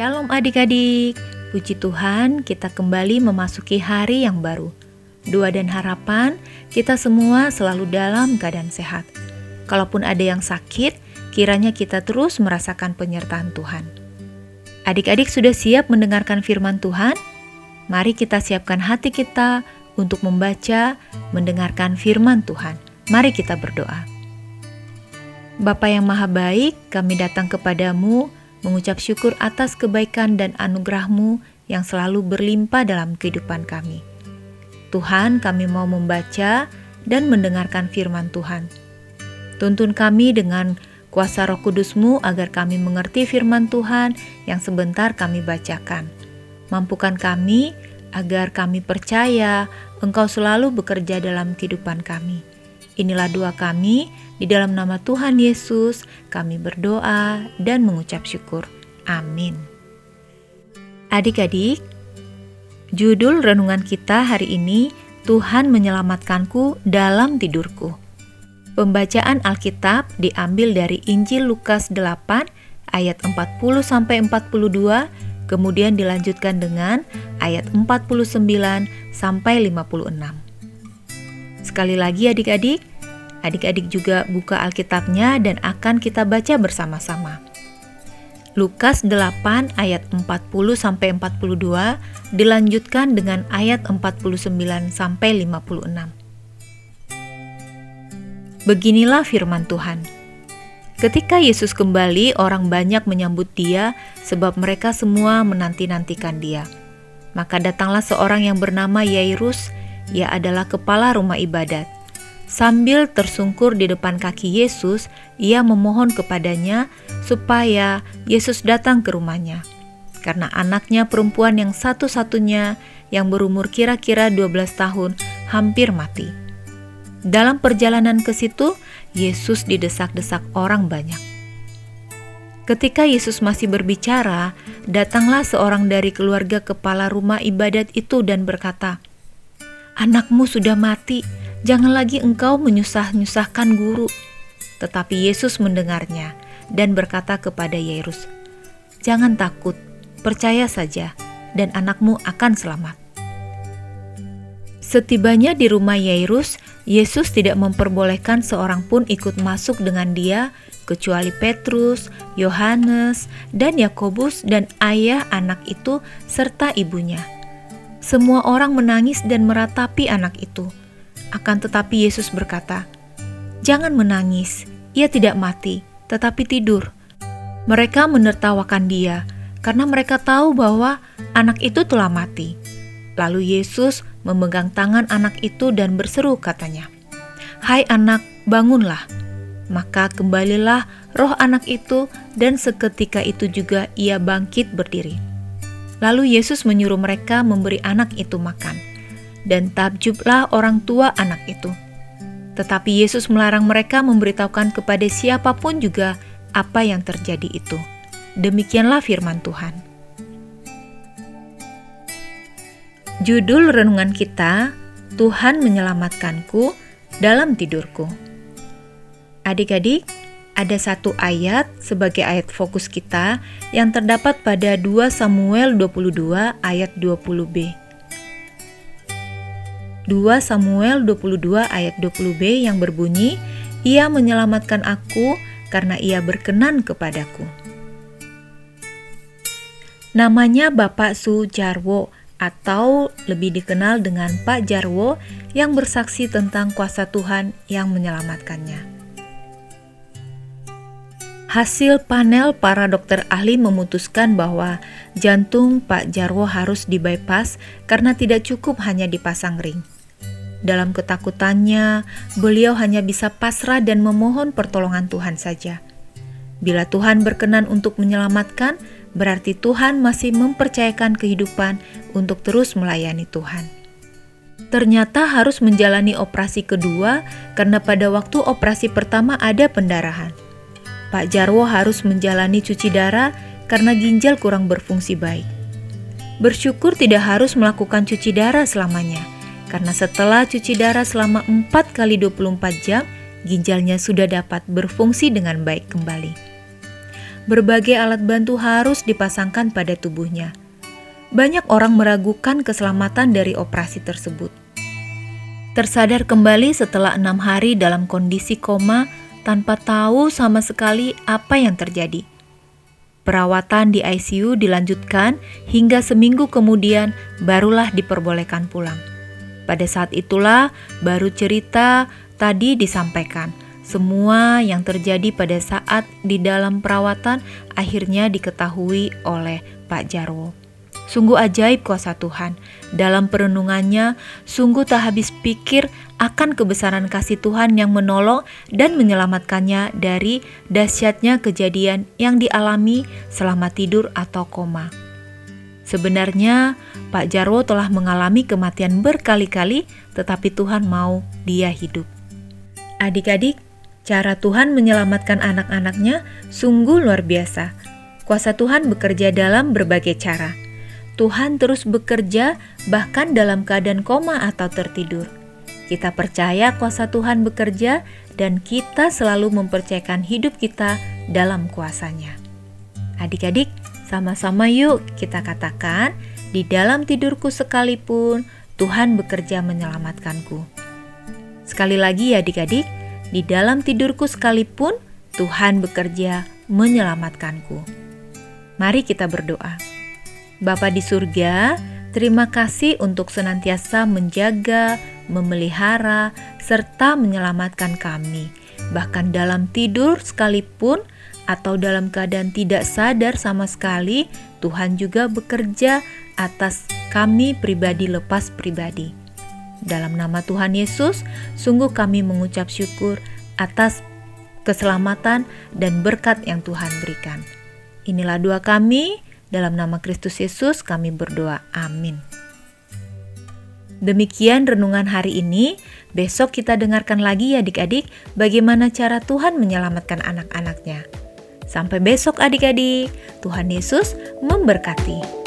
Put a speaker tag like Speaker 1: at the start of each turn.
Speaker 1: Shalom adik-adik, puji Tuhan kita kembali memasuki hari yang baru. Doa dan harapan kita semua selalu dalam keadaan sehat. Kalaupun ada yang sakit, kiranya kita terus merasakan penyertaan Tuhan. Adik-adik sudah siap mendengarkan firman Tuhan? Mari kita siapkan hati kita untuk membaca, mendengarkan firman Tuhan. Mari kita berdoa. Bapa yang maha baik, kami datang kepadamu mengucap syukur atas kebaikan dan anugerahmu yang selalu berlimpah dalam kehidupan kami. Tuhan, kami mau membaca dan mendengarkan firman Tuhan. Tuntun kami dengan kuasa roh kudusmu agar kami mengerti firman Tuhan yang sebentar kami bacakan. Mampukan kami agar kami percaya Engkau selalu bekerja dalam kehidupan kami. Inilah doa kami di dalam nama Tuhan Yesus, kami berdoa dan mengucap syukur. Amin. Adik-adik, judul renungan kita hari ini Tuhan menyelamatkanku dalam tidurku. Pembacaan Alkitab diambil dari Injil Lukas 8 ayat 40 sampai 42, kemudian dilanjutkan dengan ayat 49 sampai 56. Sekali lagi adik-adik, Adik-adik juga buka Alkitabnya dan akan kita baca bersama-sama. Lukas 8 ayat 40 sampai 42 dilanjutkan dengan ayat 49 sampai 56. Beginilah firman Tuhan. Ketika Yesus kembali, orang banyak menyambut Dia sebab mereka semua menanti-nantikan Dia. Maka datanglah seorang yang bernama Yairus, ia adalah kepala rumah ibadat. Sambil tersungkur di depan kaki Yesus, ia memohon kepadanya supaya Yesus datang ke rumahnya. Karena anaknya perempuan yang satu-satunya yang berumur kira-kira 12 tahun hampir mati. Dalam perjalanan ke situ, Yesus didesak-desak orang banyak. Ketika Yesus masih berbicara, datanglah seorang dari keluarga kepala rumah ibadat itu dan berkata, "Anakmu sudah mati, Jangan lagi engkau menyusah-nyusahkan guru. Tetapi Yesus mendengarnya dan berkata kepada Yairus, "Jangan takut, percaya saja, dan anakmu akan selamat." Setibanya di rumah Yairus, Yesus tidak memperbolehkan seorang pun ikut masuk dengan dia kecuali Petrus, Yohanes, dan Yakobus dan ayah anak itu serta ibunya. Semua orang menangis dan meratapi anak itu. Akan tetapi Yesus berkata, "Jangan menangis, ia tidak mati, tetapi tidur." Mereka menertawakan dia karena mereka tahu bahwa anak itu telah mati. Lalu Yesus memegang tangan anak itu dan berseru katanya, "Hai anak, bangunlah." Maka kembalilah roh anak itu dan seketika itu juga ia bangkit berdiri. Lalu Yesus menyuruh mereka memberi anak itu makan dan takjublah orang tua anak itu. Tetapi Yesus melarang mereka memberitahukan kepada siapa pun juga apa yang terjadi itu. Demikianlah firman Tuhan. Judul renungan kita, Tuhan menyelamatkanku dalam tidurku. Adik-adik, ada satu ayat sebagai ayat fokus kita yang terdapat pada 2 Samuel 22 ayat 20b. 2 Samuel 22 ayat 20b yang berbunyi, Ia menyelamatkan aku karena ia berkenan kepadaku. Namanya Bapak Su Jarwo atau lebih dikenal dengan Pak Jarwo yang bersaksi tentang kuasa Tuhan yang menyelamatkannya. Hasil panel para dokter ahli memutuskan bahwa jantung Pak Jarwo harus dibypass karena tidak cukup hanya dipasang ring. Dalam ketakutannya, beliau hanya bisa pasrah dan memohon pertolongan Tuhan saja. Bila Tuhan berkenan untuk menyelamatkan, berarti Tuhan masih mempercayakan kehidupan untuk terus melayani Tuhan. Ternyata harus menjalani operasi kedua karena pada waktu operasi pertama ada pendarahan. Pak Jarwo harus menjalani cuci darah karena ginjal kurang berfungsi baik. Bersyukur tidak harus melakukan cuci darah selamanya karena setelah cuci darah selama 4 kali 24 jam, ginjalnya sudah dapat berfungsi dengan baik kembali. berbagai alat bantu harus dipasangkan pada tubuhnya. Banyak orang meragukan keselamatan dari operasi tersebut. Tersadar kembali setelah enam hari dalam kondisi koma tanpa tahu sama sekali apa yang terjadi. Perawatan di ICU dilanjutkan hingga seminggu kemudian barulah diperbolehkan pulang. Pada saat itulah baru cerita tadi disampaikan. Semua yang terjadi pada saat di dalam perawatan akhirnya diketahui oleh Pak Jarwo. Sungguh ajaib kuasa Tuhan. Dalam perenungannya, sungguh tak habis pikir akan kebesaran kasih Tuhan yang menolong dan menyelamatkannya dari dahsyatnya kejadian yang dialami selama tidur atau koma. Sebenarnya, Pak Jarwo telah mengalami kematian berkali-kali, tetapi Tuhan mau dia hidup. Adik-adik, cara Tuhan menyelamatkan anak-anaknya sungguh luar biasa. Kuasa Tuhan bekerja dalam berbagai cara. Tuhan terus bekerja bahkan dalam keadaan koma atau tertidur. Kita percaya kuasa Tuhan bekerja dan kita selalu mempercayakan hidup kita dalam kuasanya. Adik-adik, sama-sama yuk kita katakan, di dalam tidurku sekalipun Tuhan bekerja menyelamatkanku. Sekali lagi ya adik-adik, di dalam tidurku sekalipun Tuhan bekerja menyelamatkanku. Mari kita berdoa. Bapa di surga, terima kasih untuk senantiasa menjaga, memelihara, serta menyelamatkan kami. Bahkan dalam tidur sekalipun atau dalam keadaan tidak sadar sama sekali, Tuhan juga bekerja atas kami pribadi lepas pribadi. Dalam nama Tuhan Yesus, sungguh kami mengucap syukur atas keselamatan dan berkat yang Tuhan berikan. Inilah doa kami. Dalam nama Kristus Yesus kami berdoa. Amin. Demikian renungan hari ini. Besok kita dengarkan lagi ya adik-adik bagaimana cara Tuhan menyelamatkan anak-anaknya. Sampai besok adik-adik. Tuhan Yesus memberkati.